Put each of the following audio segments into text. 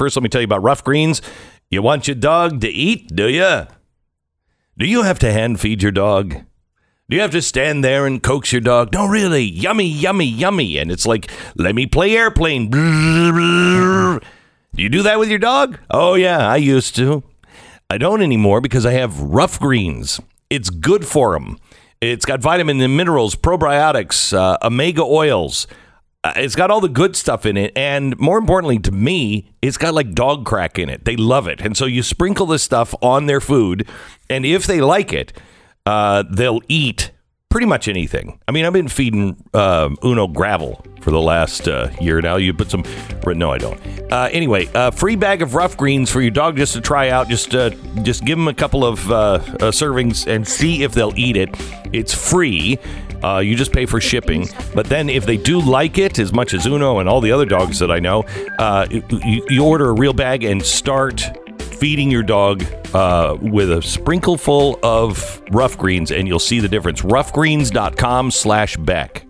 First, let me tell you about Ruff Greens. You want your dog to eat, do you? Do you have to hand feed your dog? Do you have to stand there and coax your dog? No, really. Yummy, yummy, yummy. And it's like, let me play airplane. Do you do that with your dog? Oh, yeah, I used to. I don't anymore because I have Ruff Greens. It's good for them. It's got vitamin and minerals, probiotics, uh, omega oils. Uh, it's got all the good stuff in it. And more importantly to me, it's got like dog crack in it. They love it. And so you sprinkle this stuff on their food. And if they like it, uh, they'll eat pretty much anything. I mean, I've been feeding uh, Uno gravel for the last uh, year now. You put some, no, I don't. Uh, anyway, a free bag of Ruff Greens for your dog just to try out. Just, uh, just give them a couple of uh, uh, servings and see if they'll eat it. It's free. Uh, you just pay for shipping. But then, if they do like it as much as Uno and all the other dogs that I know, uh, you, you order a real bag and start feeding your dog uh, with a sprinkle full of Ruff Greens, and you'll see the difference. Ruffgreens.com slash Beck.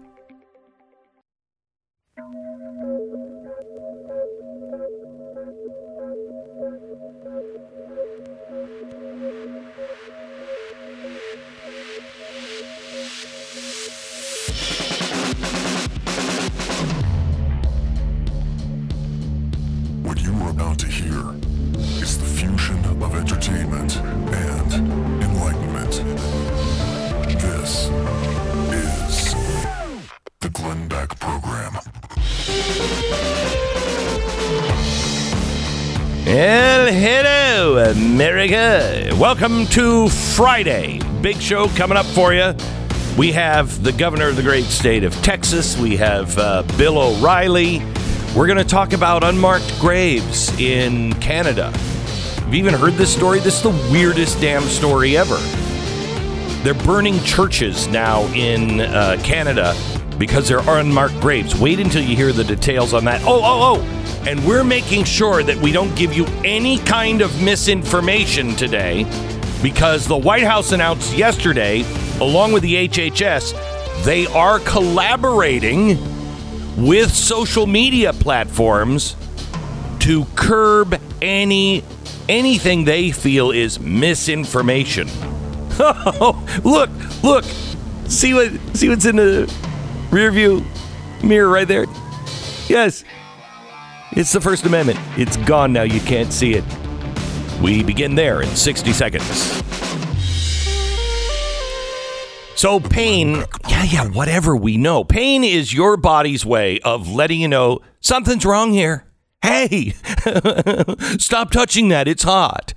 Welcome to Friday. Big show coming up for you. We have the governor of the great state of Texas. We have uh, Bill O'Reilly. We're going to talk about unmarked graves in Canada. Have you even heard this story? This is the weirdest damn story ever. They're burning churches now in uh, Canada because there are unmarked graves. Wait until you hear the details on that. Oh, oh, oh. And we're making sure that we don't give you any kind of misinformation today because the White House announced yesterday, along with the HHS, they are collaborating with social media platforms to curb any anything they feel is misinformation. look, look. See what see what's in the rear view mirror right there? Yes. It's the First Amendment. It's gone now. You can't see it. We begin there in 60 seconds. So, pain, yeah, yeah, whatever we know. Pain is your body's way of letting you know something's wrong here. Hey, stop touching that. It's hot.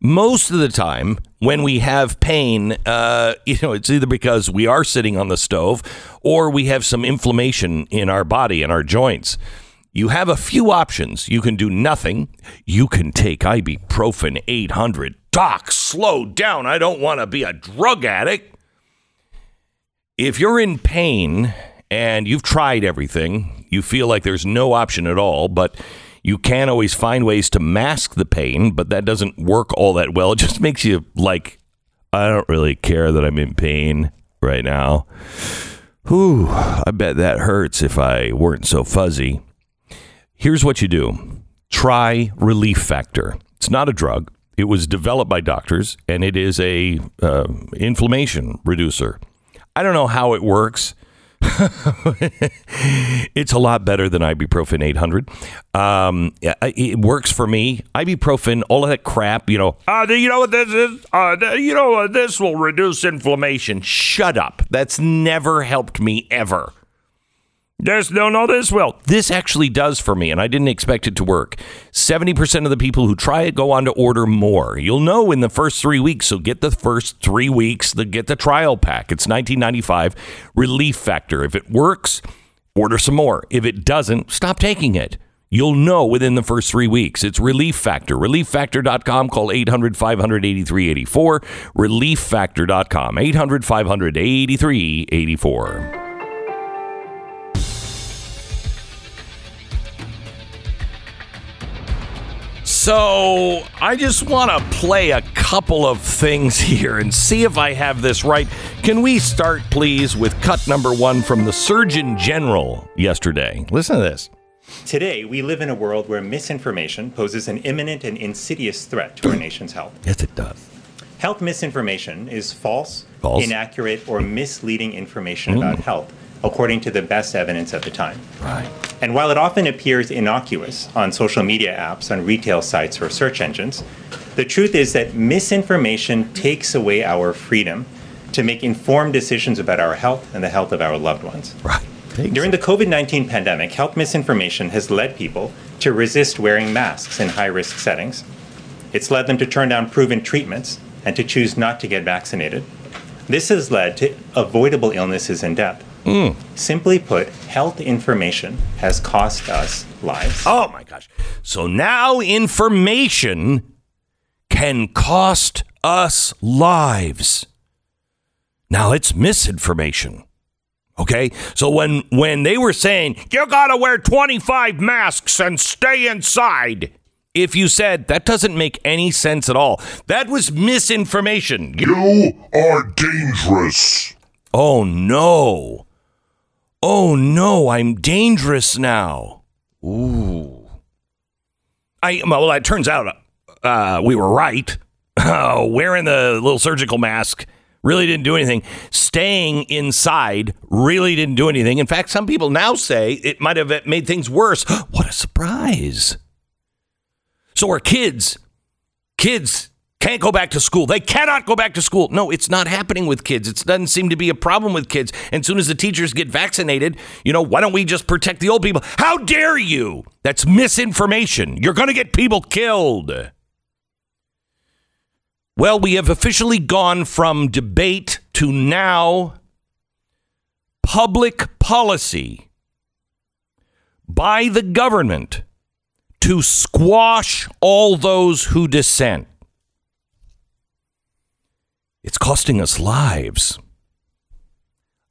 Most of the time, when we have pain, uh, you know, it's either because we are sitting on the stove or we have some inflammation in our body and our joints. You have a few options. You can do nothing. You can take ibuprofen 800. Doc, slow down. I don't want to be a drug addict. If you're in pain and you've tried everything, you feel like there's no option at all, but you can always find ways to mask the pain, but that doesn't work all that well. It just makes you like, I don't really care that I'm in pain right now. Whew, I bet that hurts if I weren't so fuzzy. Here's what you do try Relief Factor. It's not a drug. It was developed by doctors, and it is a uh, inflammation reducer. I don't know how it works. it's a lot better than ibuprofen 800. Um, it works for me. Ibuprofen, all of that crap, you know, uh, you know what this is? Uh, you know, this will reduce inflammation. Shut up. That's never helped me ever. There's no, no, this will. This actually does for me, and I didn't expect it to work. 70% of the people who try it go on to order more. You'll know in the first three weeks, so get the first three weeks, the, get the trial pack. It's 1995 Relief Factor. If it works, order some more. If it doesn't, stop taking it. You'll know within the first three weeks. It's Relief Factor. ReliefFactor.com. Call 800 500 8384. ReliefFactor.com. 800 500 8384. So I just want to play a couple of things here and see if I have this right. Can we start, please, with cut number one from the Surgeon General yesterday? Listen to this. Today, we live in a world where misinformation poses an imminent and insidious threat to our nation's health. Yes, it does. Health misinformation is false, False. inaccurate, or misleading information about mm. health, according to the best evidence at the time. Right. And while it often appears innocuous on social media apps, on retail sites, or search engines, the truth is that misinformation takes away our freedom to make informed decisions about our health and the health of our loved ones. Right. During the COVID 19 pandemic, health misinformation has led people to resist wearing masks in high risk settings. It's led them to turn down proven treatments and to choose not to get vaccinated. This has led to avoidable illnesses and death. Mm. Simply put, health information has cost us lives. Oh my gosh. So now information can cost us lives. Now it's misinformation. Okay? So when when they were saying you got to wear 25 masks and stay inside, if you said that doesn't make any sense at all. That was misinformation. You are dangerous. Oh no. Oh no, I'm dangerous now. Ooh. I well, it turns out uh, we were right. Uh, wearing the little surgical mask really didn't do anything. Staying inside really didn't do anything. In fact, some people now say it might have made things worse. what a surprise. So our kids, kids can't go back to school. They cannot go back to school. No, it's not happening with kids. It doesn't seem to be a problem with kids. And soon as the teachers get vaccinated, you know, why don't we just protect the old people? How dare you? That's misinformation. You're going to get people killed. Well, we have officially gone from debate to now public policy by the government to squash all those who dissent. It's costing us lives.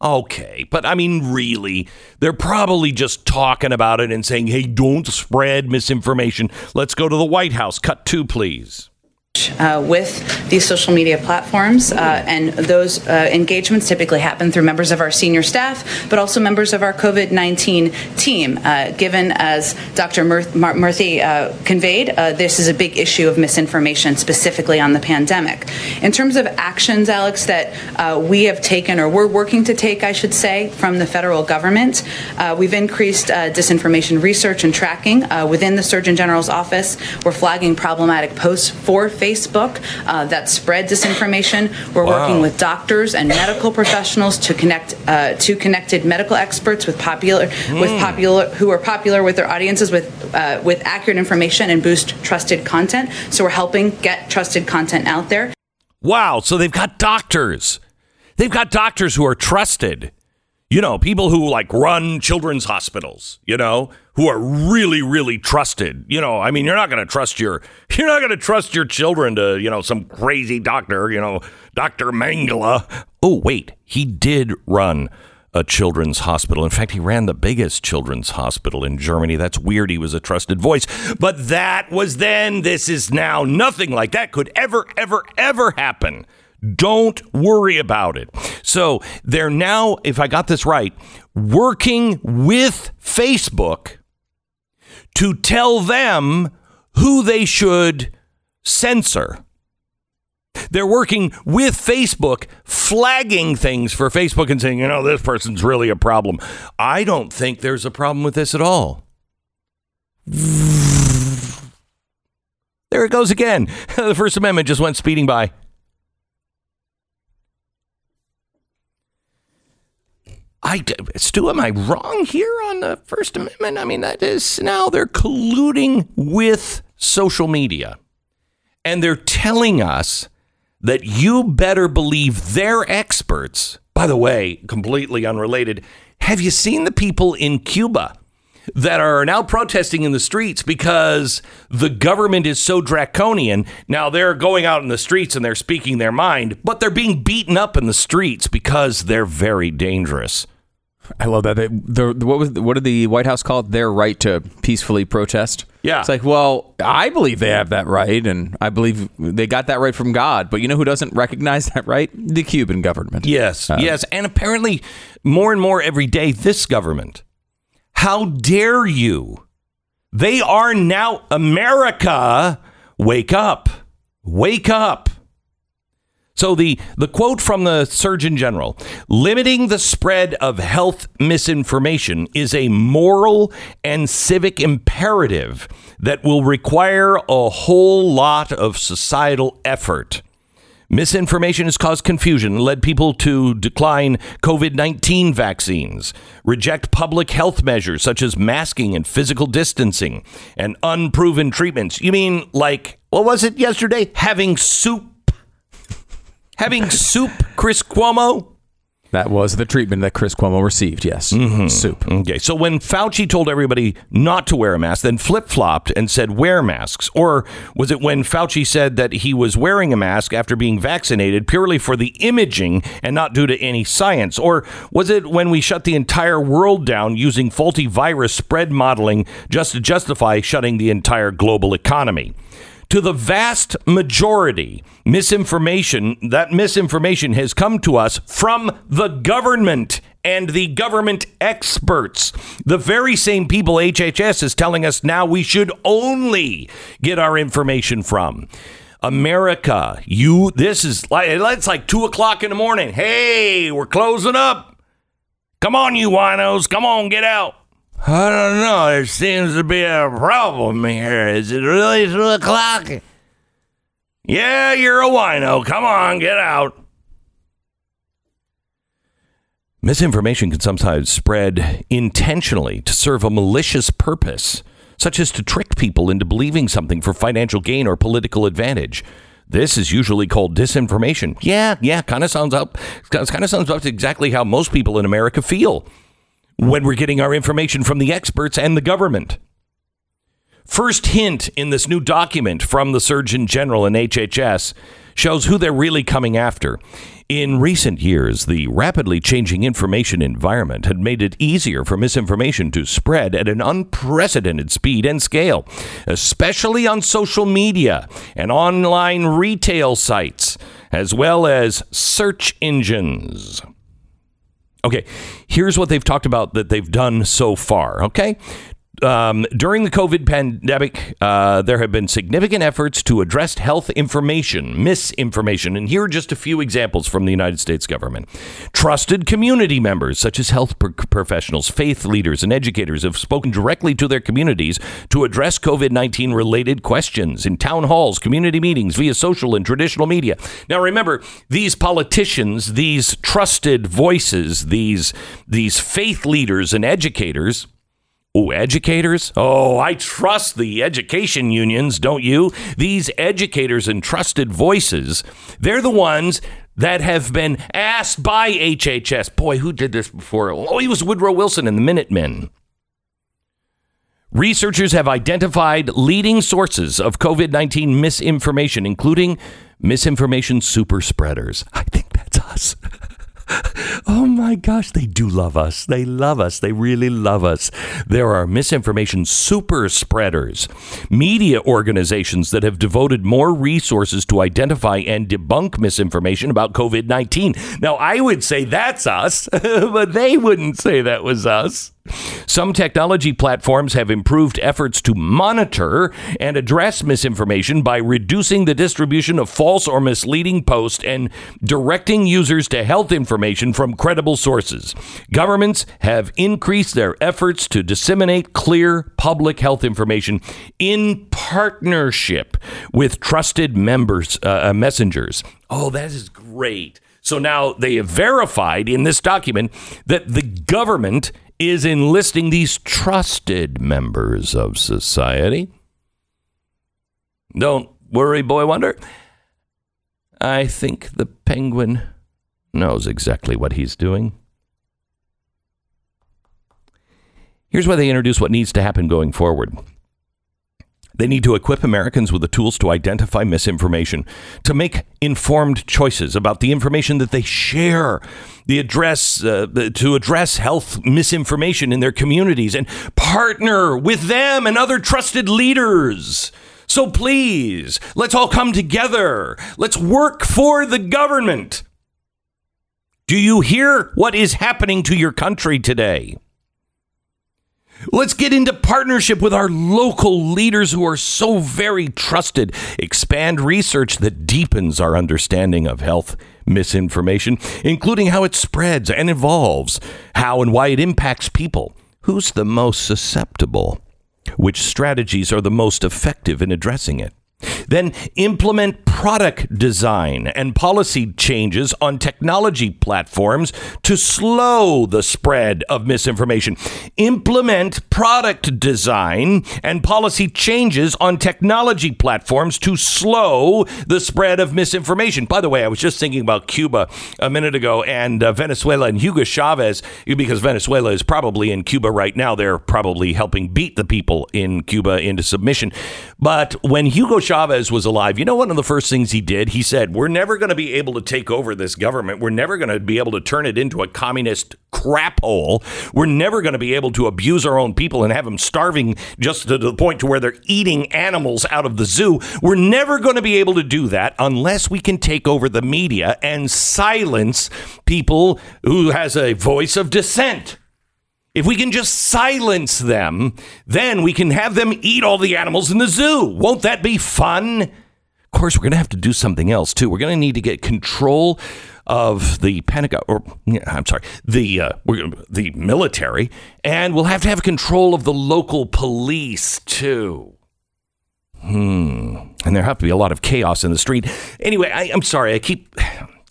Okay, but I mean, really, they're probably just talking about it and saying, hey, don't spread misinformation. Let's go to the White House. Cut two, please. Uh, with these social media platforms, uh, and those uh, engagements typically happen through members of our senior staff, but also members of our COVID 19 team. Uh, given, as Dr. Mur- Murthy uh, conveyed, uh, this is a big issue of misinformation, specifically on the pandemic. In terms of actions, Alex, that we have taken, or we're working to take, I should say, from the federal government, we've increased disinformation research and tracking within the Surgeon General's office. We're flagging problematic posts for Facebook uh, that spread disinformation. We're Wow. working with doctors and medical professionals to connect uh, to connected medical experts with popular with popular who are popular with their audiences with uh, with accurate information and boost trusted content. So we're helping get trusted content out there. Wow. So they've got doctors. They've got doctors who are trusted. You know, people who like run children's hospitals, you know, who are really, really trusted. You know, I mean, you're not going to trust your, you're not going to trust your children to, you know, some crazy doctor, you know, Dr. Mengele. Oh, wait, he did run a children's hospital. In fact, he ran the biggest children's hospital in Germany. That's weird. He was a trusted voice. But that was then. This is now. Nothing like that could ever, ever, ever happen. Don't worry about it. So they're now, if I got this right, working with Facebook to tell them who they should censor. They're working with Facebook, flagging things for Facebook and saying, you know, this person's really a problem. I don't think there's a problem with this at all. There it goes again. the First Amendment just went speeding by. I, Stu, am I wrong here on the First Amendment? I mean, that is now they're colluding with social media and they're telling us that you better believe they're experts. By the way, completely unrelated, have you seen the people in Cuba that are now protesting in the streets because the government is so draconian. Now they're going out in the streets and they're speaking their mind, but they're being beaten up in the streets because they're very dangerous. I love that. They, the, what was what did the White House call it? Their right to peacefully protest. Yeah. it's like, well, I believe they have that right, and I believe they got that right from God. But you know who doesn't recognize that right? The Cuban government. Yes, uh, yes. And apparently, more and more every day, this government. How dare you? They are now America. Wake up. Wake up. So the, the quote from the Surgeon General limiting the spread of health misinformation is a moral and civic imperative that will require a whole lot of societal effort. Misinformation has caused confusion and led people to decline COVID 19 vaccines, reject public health measures such as masking and physical distancing, and unproven treatments. You mean like, what was it yesterday? Having soup? Having soup, Chris Cuomo? That was the treatment that Chris Cuomo received. Yes, Mm-hmm. soup. Okay, so when Fauci told everybody not to wear a mask, then flip flopped and said wear masks? Or was it when Fauci said that he was wearing a mask after being vaccinated purely for the imaging and not due to any science? Or was it when we shut the entire world down using faulty virus spread modeling just to justify shutting the entire global economy? To the vast majority, misinformation, that misinformation has come to us from the government and the government experts. The very same people HHS is telling us now we should only get our information from. America, you, this is like, it's like two o'clock in the morning. Hey, we're closing up. Come on, you winos. Come on, get out. I don't know. There seems to be a problem here. Is it really two o'clock? Yeah, you're a wino. Come on, get out. Misinformation can sometimes spread intentionally to serve a malicious purpose, such as to trick people into believing something for financial gain or political advantage. This is usually called disinformation. Yeah, yeah, kind of sounds up. Kind of sounds up to exactly how most people in America feel when we're getting our information from the experts and the government. First hint in this new document from the Surgeon General and HHS shows who they're really coming after. In recent years, the rapidly changing information environment had made it easier for misinformation to spread at an unprecedented speed and scale, especially on social media and online retail sites, as well as search engines. Okay, here's what they've talked about that they've done so far. Okay. Um, during the COVID pandemic, uh, there have been significant efforts to address health information, misinformation. And here are just a few examples from the United States government. Trusted community members, such as health pro- professionals, faith leaders, and educators, have spoken directly to their communities to address COVID 19 related questions in town halls, community meetings, via social and traditional media. Now, remember, these politicians, these trusted voices, these, these faith leaders and educators, Oh, educators? Oh, I trust the education unions, don't you? These educators and trusted voices, they're the ones that have been asked by HHS. Boy, who did this before? Oh, he was Woodrow Wilson and the Minutemen. Researchers have identified leading sources of COVID 19 misinformation, including misinformation super spreaders. I think that's us. Oh my gosh, they do love us. They love us. They really love us. There are misinformation super spreaders, media organizations that have devoted more resources to identify and debunk misinformation about COVID 19. Now, I would say that's us, but they wouldn't say that was us. Some technology platforms have improved efforts to monitor and address misinformation by reducing the distribution of false or misleading posts and directing users to health information from credible sources. Governments have increased their efforts to disseminate clear public health information in partnership with trusted members uh, uh, messengers. Oh, that is great. So now they have verified in this document that the government is enlisting these trusted members of society. Don't worry, Boy Wonder. I think the penguin knows exactly what he's doing. Here's why they introduce what needs to happen going forward. They need to equip Americans with the tools to identify misinformation, to make informed choices about the information that they share, the address uh, to address health misinformation in their communities, and partner with them and other trusted leaders. So please, let's all come together. Let's work for the government. Do you hear what is happening to your country today? Let's get into partnership with our local leaders who are so very trusted. Expand research that deepens our understanding of health misinformation, including how it spreads and evolves, how and why it impacts people. Who's the most susceptible? Which strategies are the most effective in addressing it? Then implement product design and policy changes on technology platforms to slow the spread of misinformation. Implement product design and policy changes on technology platforms to slow the spread of misinformation. By the way, I was just thinking about Cuba a minute ago and uh, Venezuela and Hugo Chavez, because Venezuela is probably in Cuba right now. They're probably helping beat the people in Cuba into submission. But when Hugo Chavez was alive, you know, one of the first things he did, he said, We're never going to be able to take over this government. We're never going to be able to turn it into a communist crap hole. We're never going to be able to abuse our own people and have them starving just to the point to where they're eating animals out of the zoo. We're never going to be able to do that unless we can take over the media and silence people who has a voice of dissent. If we can just silence them, then we can have them eat all the animals in the zoo. Won't that be fun? Of course, we're going to have to do something else too. We're going to need to get control of the Pentagon, or I'm sorry, the uh, the military, and we'll have to have control of the local police too. Hmm. And there have to be a lot of chaos in the street. Anyway, I, I'm sorry. I keep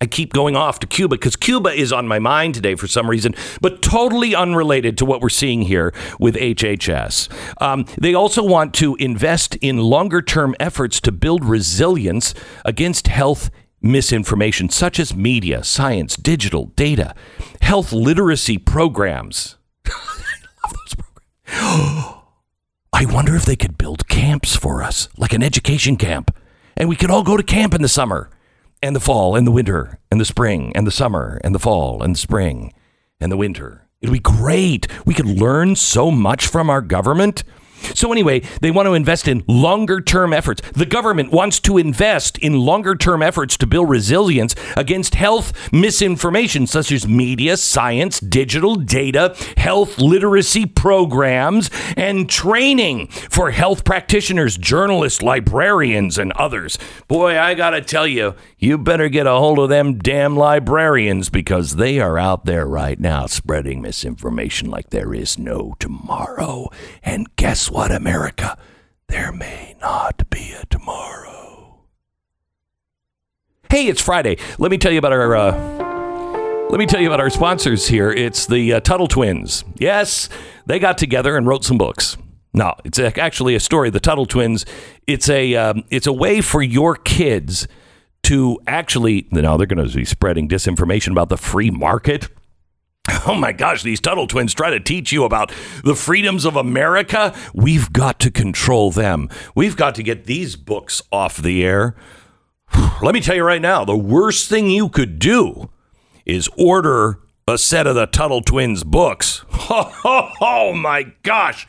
I keep going off to Cuba because Cuba is on my mind today for some reason, but totally unrelated to what we're seeing here with HHS. Um, they also want to invest in longer term efforts to build resilience against health misinformation, such as media, science, digital, data, health literacy programs. I love those programs. I wonder if they could build camps for us, like an education camp, and we could all go to camp in the summer and the fall and the winter and the spring and the summer and the fall and the spring and the winter. It'll be great. We could learn so much from our government. So, anyway, they want to invest in longer term efforts. The government wants to invest in longer term efforts to build resilience against health misinformation, such as media, science, digital data, health literacy programs, and training for health practitioners, journalists, librarians, and others. Boy, I got to tell you, you better get a hold of them damn librarians because they are out there right now spreading misinformation like there is no tomorrow. And guess what, America? There may not be a tomorrow. Hey, it's Friday. Let me tell you about our. Uh, let me tell you about our sponsors here. It's the uh, Tuttle Twins. Yes, they got together and wrote some books. No, it's actually a story. The Tuttle Twins. It's a um, it's a way for your kids to actually. Now they're going to be spreading disinformation about the free market. Oh my gosh, these Tuttle twins try to teach you about the freedoms of America. We've got to control them. We've got to get these books off the air. Let me tell you right now the worst thing you could do is order a set of the Tuttle twins books. Oh, oh my gosh.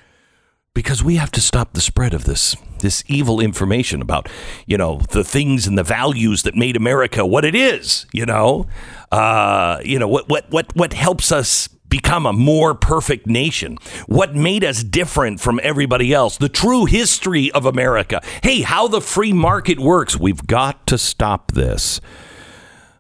Because we have to stop the spread of this this evil information about, you know, the things and the values that made America what it is, you know? Uh, you know, what what what what helps us become a more perfect nation? What made us different from everybody else? The true history of America. Hey, how the free market works. We've got to stop this.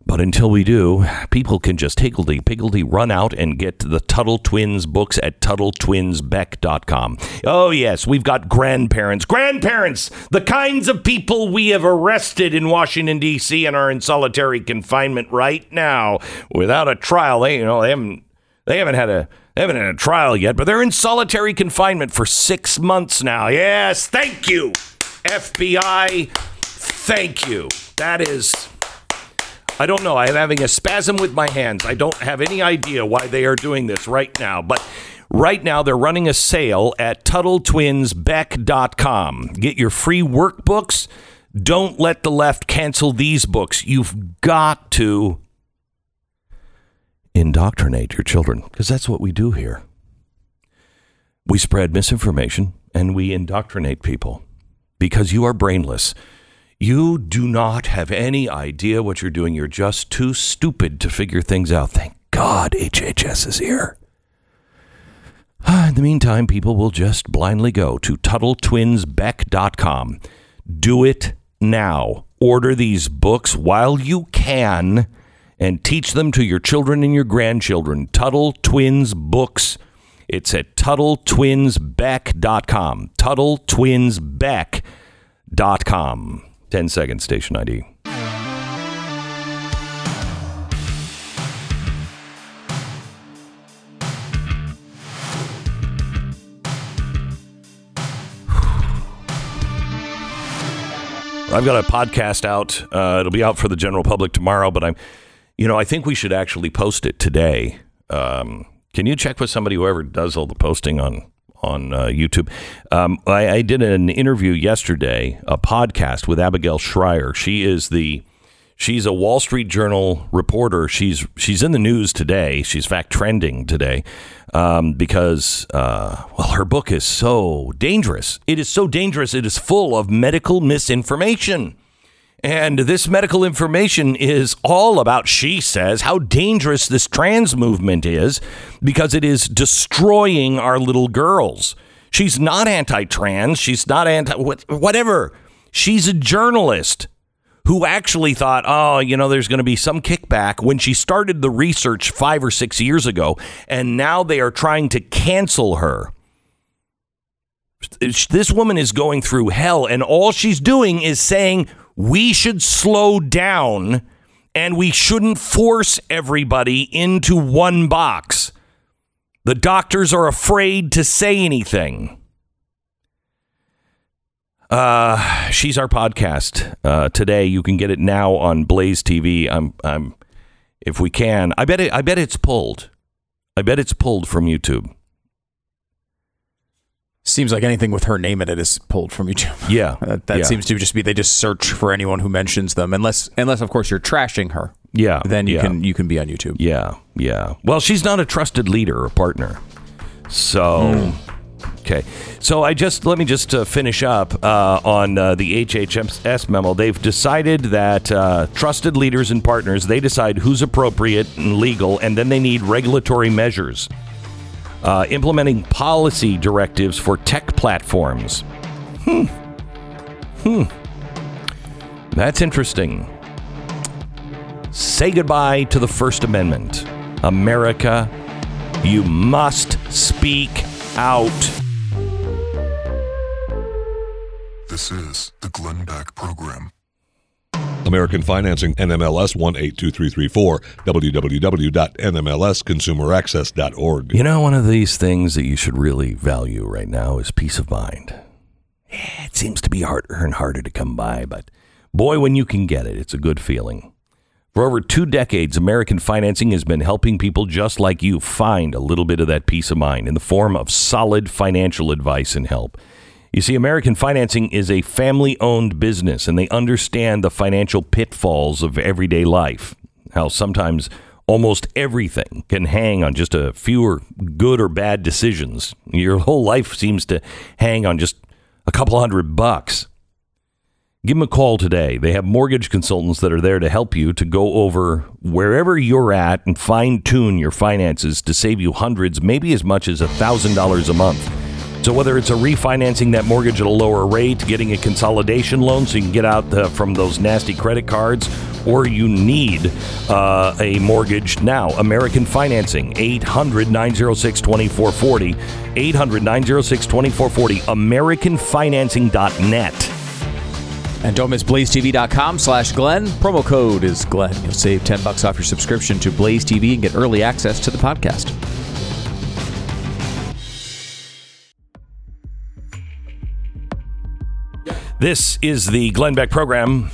But until we do, people can just higgledy piggledy run out and get the Tuttle Twins books at TuttleTwinsBeck.com. Oh, yes, we've got grandparents. Grandparents! The kinds of people we have arrested in Washington, D.C. and are in solitary confinement right now without a trial. They, you know, they haven't, they haven't had a. They haven't had a trial yet, but they're in solitary confinement for six months now. Yes, thank you, FBI. Thank you. That is I don't know. I'm having a spasm with my hands. I don't have any idea why they are doing this right now. But Right now, they're running a sale at TuttleTwinsBeck.com. Get your free workbooks. Don't let the left cancel these books. You've got to indoctrinate your children because that's what we do here. We spread misinformation and we indoctrinate people because you are brainless. You do not have any idea what you're doing. You're just too stupid to figure things out. Thank God HHS is here. Ah, in the meantime, people will just blindly go to TuttleTwinsBeck.com. Do it now. Order these books while you can and teach them to your children and your grandchildren. Tuttle Twins Books. It's at TuttleTwinsBeck.com. TuttleTwinsBeck.com. 10 seconds, station ID. I've got a podcast out. Uh, it'll be out for the general public tomorrow, but I'm, you know, I think we should actually post it today. Um, can you check with somebody, whoever does all the posting on on uh, YouTube? Um, I, I did an interview yesterday, a podcast with Abigail Shrier. She is the She's a Wall Street Journal reporter. She's she's in the news today. She's fact trending today um, because uh, well, her book is so dangerous. It is so dangerous. It is full of medical misinformation. And this medical information is all about, she says, how dangerous this trans movement is because it is destroying our little girls. She's not anti trans. She's not anti whatever. She's a journalist who actually thought, oh, you know, there's going to be some kickback when she started the research five or six years ago. And now they are trying to cancel her. This woman is going through hell, and all she's doing is saying we should slow down and we shouldn't force everybody into one box. The doctors are afraid to say anything. Uh, she's our podcast uh, today. You can get it now on Blaze TV. I'm, I'm, if we can, I bet it. I bet it's pulled. I bet it's pulled from YouTube. Seems like anything with her name in it is pulled from YouTube. Yeah, that, that yeah. seems to just be they just search for anyone who mentions them, unless unless of course you're trashing her. Yeah, then you yeah. can you can be on YouTube. Yeah, yeah. Well, she's not a trusted leader or partner, so. Okay, so I just let me just uh, finish up uh, on uh, the HHS memo. They've decided that uh, trusted leaders and partners they decide who's appropriate and legal, and then they need regulatory measures, uh, implementing policy directives for tech platforms. Hmm. Hmm. That's interesting. Say goodbye to the First Amendment, America. You must speak out. This is the Glenn Beck Program. American Financing, NMLS 182334, www.nmlsconsumeraccess.org. You know, one of these things that you should really value right now is peace of mind. Yeah, it seems to be harder and harder to come by, but boy, when you can get it, it's a good feeling. For over two decades, American Financing has been helping people just like you find a little bit of that peace of mind in the form of solid financial advice and help. You see, American Financing is a family owned business and they understand the financial pitfalls of everyday life. How sometimes almost everything can hang on just a few good or bad decisions. Your whole life seems to hang on just a couple hundred bucks. Give them a call today. They have mortgage consultants that are there to help you to go over wherever you're at and fine tune your finances to save you hundreds, maybe as much as $1,000 a month. So whether it's a refinancing that mortgage at a lower rate, getting a consolidation loan so you can get out the, from those nasty credit cards, or you need uh, a mortgage now, American Financing, 800 906 2440. 800 906 2440. AmericanFinancing.net. And don't miss blazetv.com slash Glenn. Promo code is Glenn. You'll save 10 bucks off your subscription to Blaze TV and get early access to the podcast. This is the Glenn Beck program.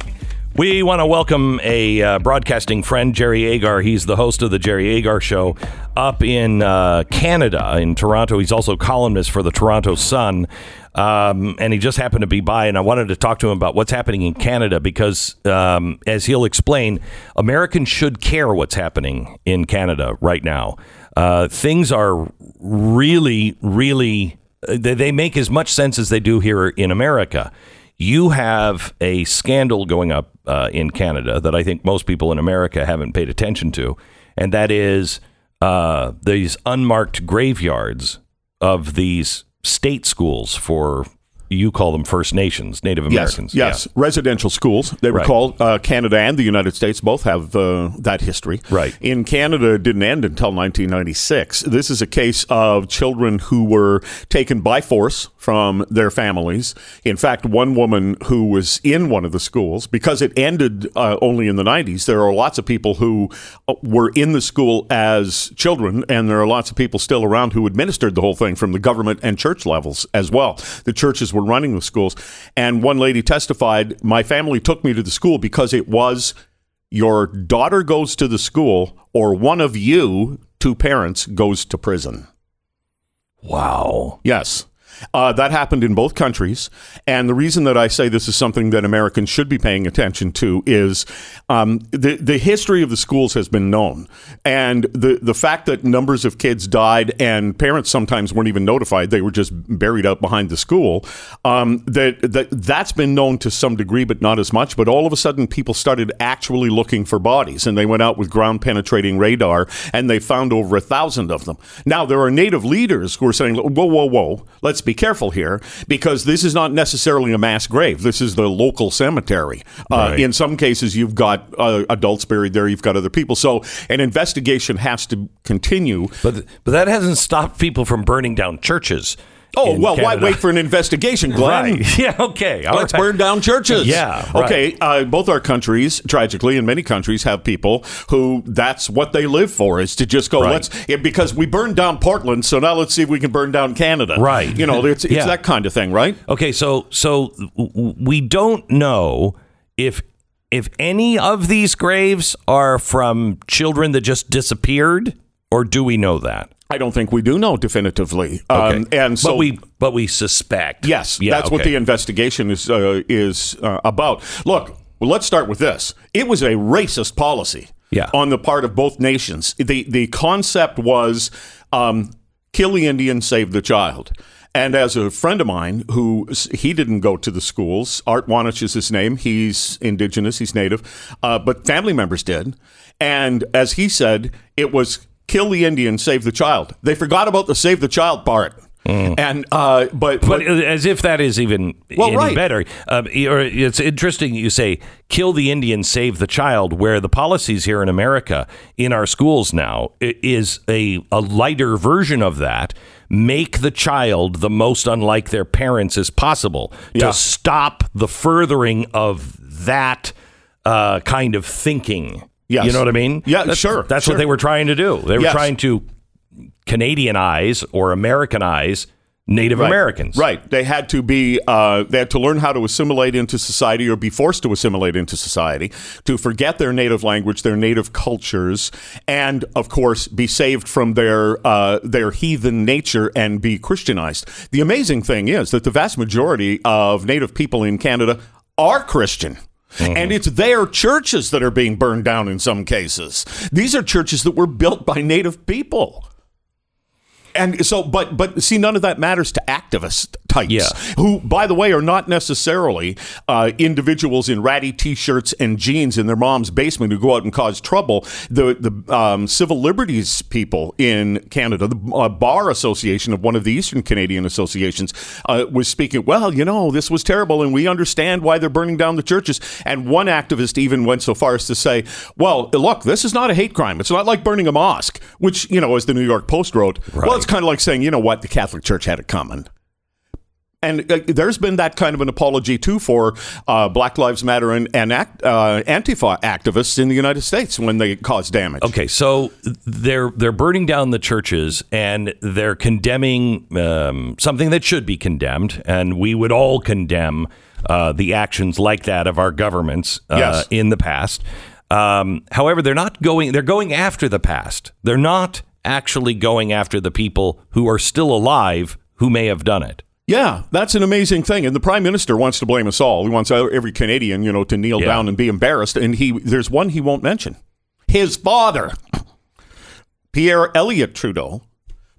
We want to welcome a uh, broadcasting friend, Jerry Agar. He's the host of the Jerry Agar Show up in uh, Canada, in Toronto. He's also columnist for the Toronto Sun. Um, and he just happened to be by, and I wanted to talk to him about what's happening in Canada because, um, as he'll explain, Americans should care what's happening in Canada right now. Uh, things are really, really, uh, they, they make as much sense as they do here in America you have a scandal going up uh, in Canada that I think most people in America haven't paid attention to, and that is uh, these unmarked graveyards of these state schools for you call them First Nations, Native Americans. Yes, yes. residential schools. They were Right. called uh, Canada and the United States both have uh, that history. Right. In Canada, it didn't end until 1996. This is a case of children who were taken by force from their families. In fact, one woman who was in one of the schools, because it ended uh, only in the 90s, there are lots of people who uh, were in the school as children, and there are lots of people still around who administered the whole thing from the government and church levels as well. The churches were running the schools. And one lady testified, My family took me to the school because it was your daughter goes to the school or one of you, two parents, goes to prison. Wow. Yes. Uh, that happened in both countries. And the reason that I say this is something that Americans should be paying attention to is um, the, the history of the schools has been known. And the, the fact that numbers of kids died and parents sometimes weren't even notified, they were just buried out behind the school, um, that, that, that's been known to some degree, but not as much. But all of a sudden, people started actually looking for bodies. And they went out with ground penetrating radar and they found over a thousand of them. Now, there are native leaders who are saying, whoa, whoa, whoa, let's be careful here because this is not necessarily a mass grave. This is the local cemetery. Uh, Right. in some cases, you've got uh, adults buried there, you've got other people. So an investigation has to continue. But but that hasn't stopped people from burning down churches. Oh, well, why wait for an investigation, Glenn? Right. Yeah. Okay. all Let's right. burn down churches. Yeah, right. Okay. Uh, both our countries, tragically, and many countries, have people who that's what they live for is to just go. Right. Let's yeah, because we burned down Portland, so now let's see if we can burn down Canada. Right. You know, it's, it's Yeah. that kind of thing, right? Okay, so so we don't know if if any of these graves are from children that just disappeared, or do we know that? I don't think we do know definitively. Okay, Um, and so but we but we suspect. Yes, Yeah, that's what the investigation is uh, is uh, about. Look, well, let's start with this. It was a racist policy Yeah. on the part of both nations. The the concept was um, kill the Indian, save the child. And as a friend of mine who he didn't go to the schools, Art Wanich is his name. He's indigenous, he's native, uh, but family members did. And as he said, it was kill the Indian, save the child. They forgot about the save the child part. And uh, but, Mm. But as if that is even Well, any right. better. Um, it's interesting you say kill the Indian, save the child. Where the policies here in America in our schools now is a a lighter version of that. Make the child the most unlike their parents as possible Yeah. to stop the furthering of that uh, kind of thinking. Yes. You know what I mean? Yeah, That's- sure, That's sure. what they were trying to do. They were Yes. trying to Canadianize or Americanize Native Right. Americans. Right. They had to be. Uh, they had to learn how to assimilate into society, or be forced to assimilate into society, to forget their native language, their native cultures, and of course, be saved from their uh, their heathen nature and be Christianized. The amazing thing is that the vast majority of Native people in Canada are Christian. Mm-hmm. And it's their churches that are being burned down in some cases. These are churches that were built by Native people. And so, but but see, none of that matters to activist types, Yeah. who, by the way, are not necessarily uh, individuals in ratty t-shirts and jeans in their mom's basement who go out and cause trouble. The the um, civil liberties people in Canada, the uh, bar association of one of the Eastern Canadian associations, uh, was speaking. Well, you know, this was terrible, and we understand why they're burning down the churches. And one activist even went so far as to say, "Well, look, this is not a hate crime. It's not like burning a mosque." Which you know, as the New York Post wrote, well, it's kind of like saying, you know what, the Catholic Church had it coming. And uh, there's been that kind of an apology too for uh, Black Lives Matter and, and act, uh, Antifa activists in the United States when they cause damage. Okay, so they're they're burning down the churches and they're condemning um, something that should be condemned, and we would all condemn uh, the actions like that of our governments uh, Yes. in the past. Um, however, they're not going. They're going after the past. They're not actually going after the people who are still alive who may have done it. Yeah, that's an amazing thing. And the prime minister wants to blame us all. He wants every Canadian, you know, to kneel Yeah. down and be embarrassed. And he, there's one he won't mention. His father, Pierre Elliott Trudeau,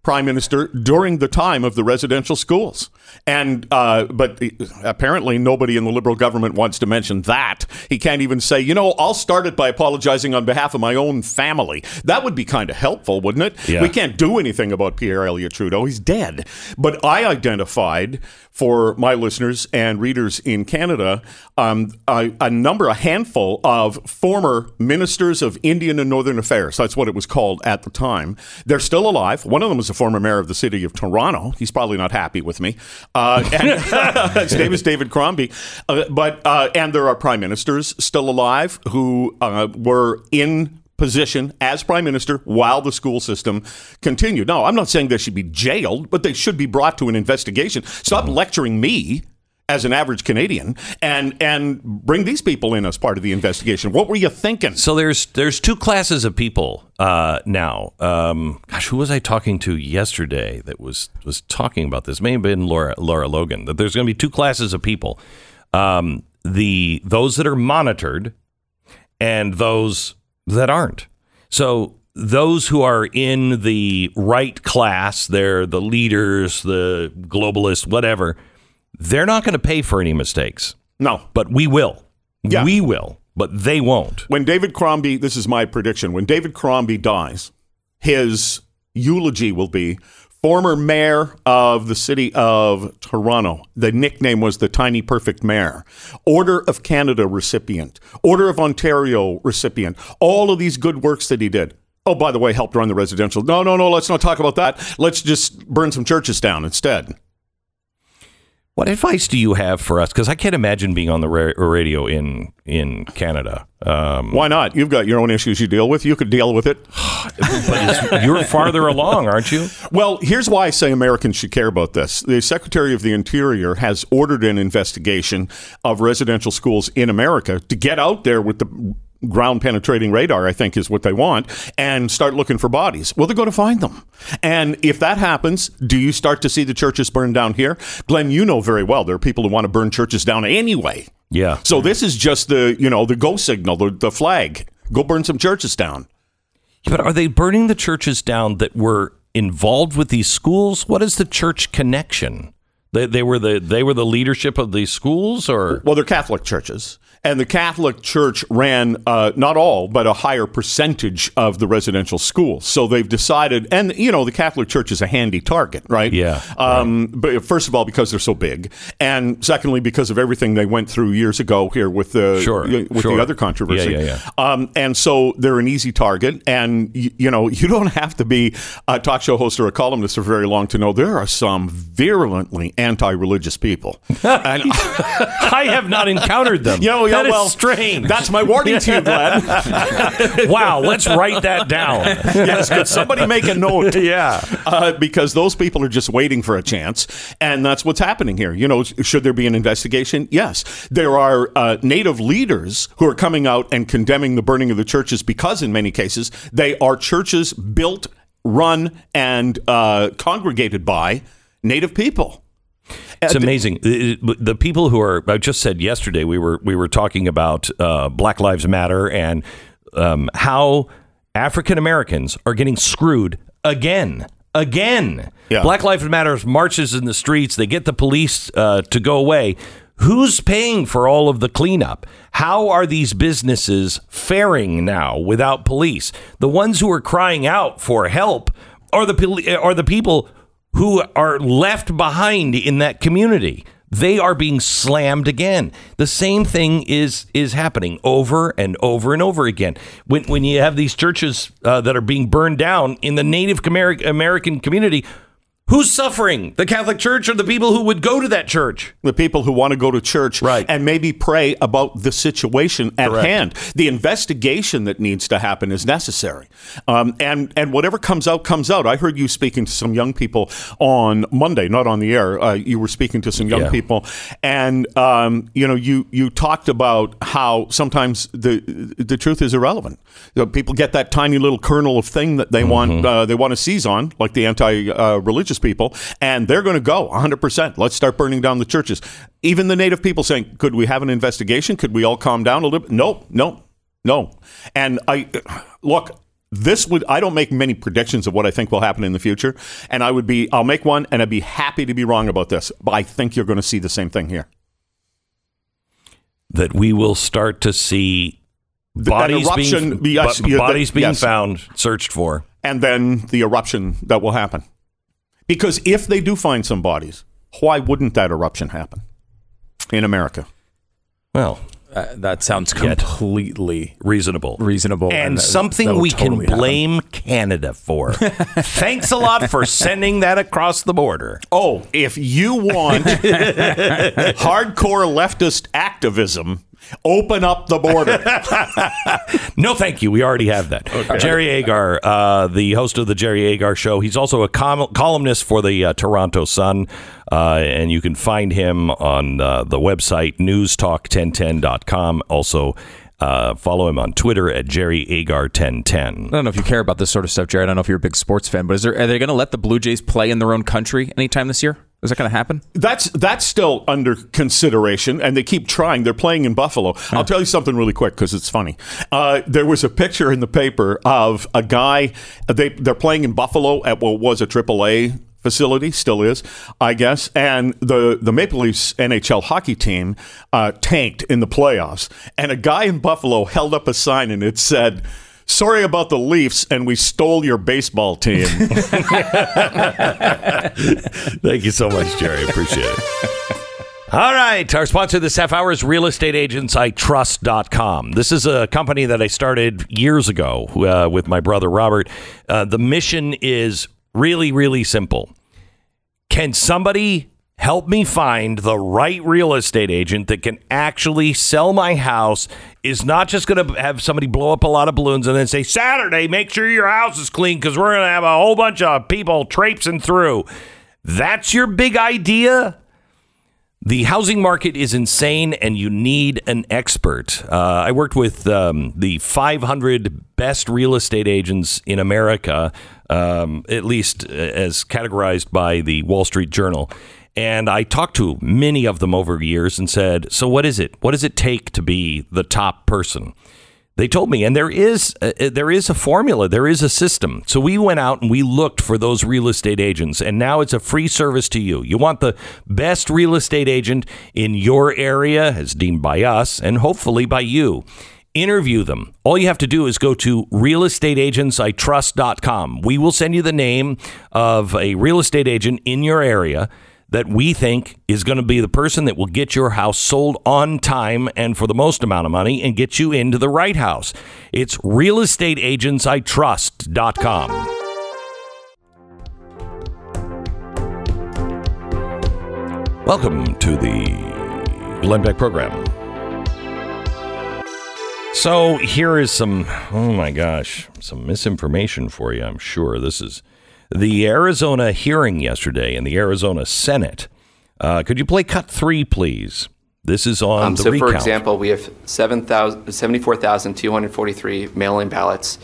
prime minister during the time of the residential schools. And uh, but apparently nobody in the liberal government wants to mention that. He can't even say, you know, I'll start it by apologizing on behalf of my own family. That would be kind of helpful, wouldn't it? Yeah. We can't do anything about Pierre Elliott Trudeau. He's dead. But I identified for my listeners and readers in Canada um, a, a number, a handful of former ministers of Indian and Northern Affairs. That's what it was called at the time. They're still alive. One of them is a former mayor of the city of Toronto. He's probably not happy with me. Uh, and his name is David Crombie. Uh, but uh, and there are prime ministers still alive who uh, were in position as prime minister while the school system continued. No, I'm not saying they should be jailed, but they should be brought to an investigation. Stop lecturing me as an average Canadian and and bring these people in as part of the investigation. What were you thinking? So there's there's two classes of people uh, now. Um, gosh, who was I talking to yesterday that was was talking about this? May have been Laura Laura Logan. That there's going to be two classes of people: um, the those that are monitored and those that aren't. So those who are in the right class, they're the leaders, the globalists, whatever. They're not going to pay for any mistakes, No. but we will. Yeah. We will, but they won't. When David Crombie, this is my prediction, when David Crombie dies, his eulogy will be former mayor of the city of Toronto. The nickname was the Tiny Perfect Mayor. Order of Canada recipient, Order of Ontario recipient. All of these good works that he did. Oh, by the way, helped run the residential. No, no, no, let's not talk about that. Let's just burn some churches down instead. What advice do you have for us? Because I can't imagine being on the ra- radio in in Canada. Um, Why not? You've got your own issues you deal with. You could deal with it. but it's, you're farther along, aren't you? Well, here's why I say Americans should care about this. The Secretary of the Interior has ordered an investigation of residential schools in America to get out there with the ground penetrating radar, I think is what they want, and start looking for bodies. Well, they're going to find them. And if that happens, do you start to see the churches burn down here? Glenn, you know very well there are people who want to burn churches down anyway. Yeah. So this is just the, you know, the go signal, the, the flag. Go burn some churches down. But are they burning the churches down that were involved with these schools? What is the church connection? They, they were the they were the leadership of these schools, or Well, they're Catholic churches. And the Catholic Church ran uh, not all, but a higher percentage of the residential schools. So they've decided, and you know, the Catholic Church is a handy target, right? Yeah, Um, But first of all, because they're so big, and secondly, because of everything they went through years ago here with the Sure, with sure. the other controversy. Yeah, yeah, Um, and so they're an easy target, and y- you know, you don't have to be a talk show host or a columnist for very long to know there are some virulently anti-religious people. and I have not encountered them. Yo, yeah, That is well, strange. That's my warning to you, Glenn. wow. Let's write that down. yes, could somebody make a note? yeah. Uh, because those people are just waiting for a chance, and that's what's happening here. You know, should there be an investigation? Yes, there are uh, native leaders who are coming out and condemning the burning of the churches because, in many cases, they are churches built, run, and uh, congregated by native people. It's amazing. The, people who are I just said yesterday we were we were talking about uh, Black Lives Matter and um, how African Americans are getting screwed again. Again, Yeah. Black Lives Matter marches in the streets. They get the police uh, to go away. Who's paying for all of the cleanup? How are these businesses faring now without police? The ones who are crying out for help are the are the people who are left behind in that community. They are being slammed again. The same thing is is happening over and over and over again. When when you have these churches uh, that are being burned down in the Native Ameri- American community, Who's suffering? The Catholic Church or the people who would go to that church? the people who want to go to church Right. and maybe pray about the situation at Correct. hand. The investigation that needs to happen is necessary, um, and and whatever comes out comes out. I heard you speaking to some young people on Monday, not on the air. Uh, you were speaking to some young Yeah. people, and um, you know you you talked about how sometimes the the truth is irrelevant. You know, people get that tiny little kernel of thing that they want uh, they want to seize on, like the anti uh, religious people, and they're going to go 100. percent Let's start burning down the churches. Even the native people saying, "Could we have an investigation? Could we all calm down a little bit?" No, no, no. And I look. This would I don't make many predictions of what I think will happen in the future, and I would be I'll make one, and I'd be happy to be wrong about this. But I think you're going to see the same thing here. That we will start to see bodies eruption- being yes, yeah, bodies being yes. found, searched for. and then the eruption that will happen. Because if they do find some bodies, why wouldn't that eruption happen in America? Well, Uh, that sounds Yet. completely reasonable. reasonable and that- something we totally can happen. blame Canada for. Thanks a lot for sending that across the border. Oh, if you want hardcore leftist activism, open up the border. No, thank you. We already have that. Jerry Agar, uh, the host of the Jerry Agar Show. He's also a com- columnist for the uh, Toronto Sun, uh, and you can find him on uh, the website newstalk1010.com. Also, uh, follow him on Twitter at Jerry Agar 1010. I don't know if you care about this sort of stuff, Jerry. I don't know if you're a big sports fan, but is there are they going to let the Blue Jays play in their own country anytime this year? Is that going to happen? That's that's still under consideration, and they keep trying. They're playing in Buffalo. I'll tell you something really quick because it's funny. Uh, there was a picture in the paper of a guy. They they're playing in Buffalo at what was a AAA facility, still is, I guess. And the the Maple Leafs NHL hockey team uh, tanked in the playoffs, and a guy in Buffalo held up a sign and it said. Sorry about the Leafs, and we stole your baseball team. Thank you so much, Jerry. Appreciate it. All right. Our sponsor this half hour is realestateagentsitrust.com. This is a company that I started years ago uh, with my brother Robert. Uh, the mission is really, really simple. Can somebody help me find the right real estate agent that can actually sell my house? Is not just going to have somebody blow up a lot of balloons and then say, Saturday, make sure your house is clean because we're going to have a whole bunch of people traipsing through. That's your big idea? The housing market is insane, and you need an expert. Uh, I worked with um, the 500 best real estate agents in America, um, at least uh, as categorized by the Wall Street Journal. And I talked to many of them over years and said, So, what is it? What does it take to be the top person? They told me, and there is uh, there is a formula, there is a system. So we went out and we looked for those real estate agents, and now it's a free service to you. You want the best real estate agent in your area, as deemed by us, and hopefully by you. Interview them. All you have to do is go to realestateagentsitrust.com. We will send you the name of a real estate agent in your area that we think is going to be the person that will get your house sold on time and for the most amount of money and get you into the right house. It's realestateagentsitrust.com. Welcome to the Glenn Beck program. So here is some, oh my gosh, some misinformation for you, I'm sure. This is the Arizona hearing yesterday in the Arizona Senate. Uh, could you play cut three, please? This is on Um, the so, recount. for example, we have 7,000 74,243 mail-in ballots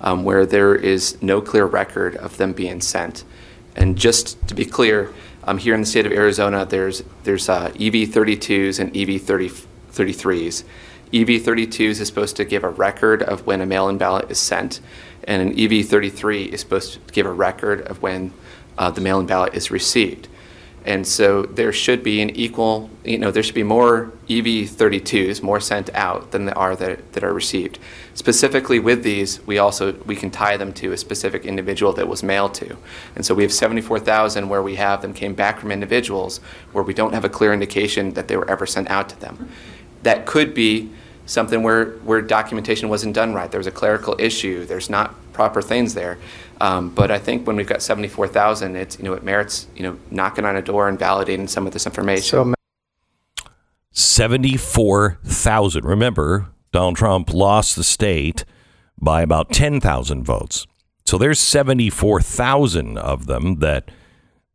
um, where there is no clear record of them being sent. And just to be clear, um, here in the state of Arizona, there's there's uh, EV32s and E EV33s. EV32s is supposed to give a record of when a mail-in ballot is sent, and an EV33 is supposed to give a record of when uh, the mail-in ballot is received. And so there should be an equal, you know, there should be more EV32s, more sent out than there are that, that are received. Specifically with these, we also, we can tie them to a specific individual that was mailed to. And so we have 74,000 where we have them came back from individuals where we don't have a clear indication that they were ever sent out to them. That could be something where, where documentation wasn't done right. There was a clerical issue. There's not proper things there. Um, but I think when we've got 74,000, it's you know it merits you know knocking on a door and validating some of this information. So 74,000. Remember, Donald Trump lost the state by about 10,000 votes. So there's 74,000 of them that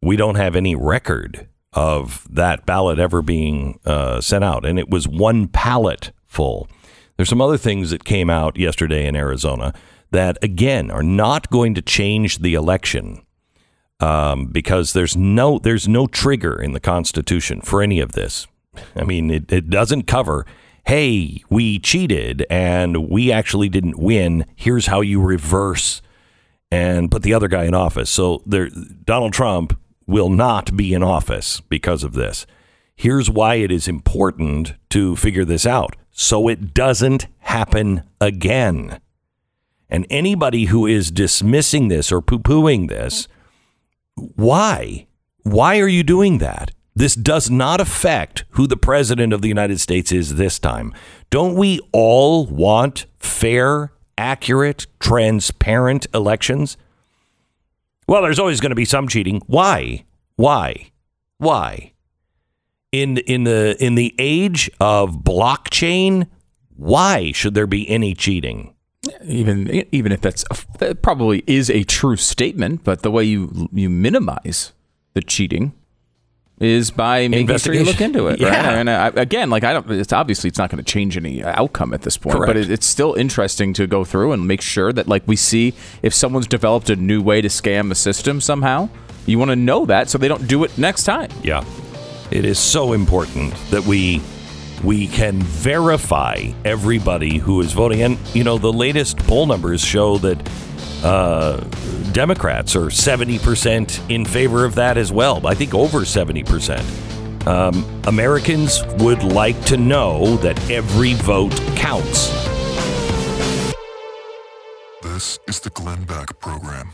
we don't have any record of that ballot ever being uh, sent out. And it was one pallet full. There's some other things that came out yesterday in Arizona that, again, are not going to change the election um, because there's no there's no trigger in the Constitution for any of this. I mean, it, it doesn't cover. Hey, we cheated and we actually didn't win. Here's how you reverse and put the other guy in office. So there, Donald Trump will not be in office because of this. Here's why it is important to figure this out so it doesn't happen again. And anybody who is dismissing this or poo pooing this, why? Why are you doing that? This does not affect who the president of the United States is this time. Don't we all want fair, accurate, transparent elections? Well, there's always going to be some cheating. Why? Why? Why? In in the in the age of blockchain, why should there be any cheating? Even even if that's that probably is a true statement, but the way you you minimize the cheating is by making sure you look into it. Right? Yeah. And uh, I, again, like I don't. It's obviously it's not going to change any uh, outcome at this point, but it, it's still interesting to go through and make sure that like we see if someone's developed a new way to scam the system somehow. You want to know that so they don't do it next time. Yeah. It is so important that we we can verify everybody who is voting. And you know, the latest poll numbers show that uh, Democrats are 70% in favor of that as well. I think over 70%. Um, Americans would like to know that every vote counts. This is the Glenn Beck Program.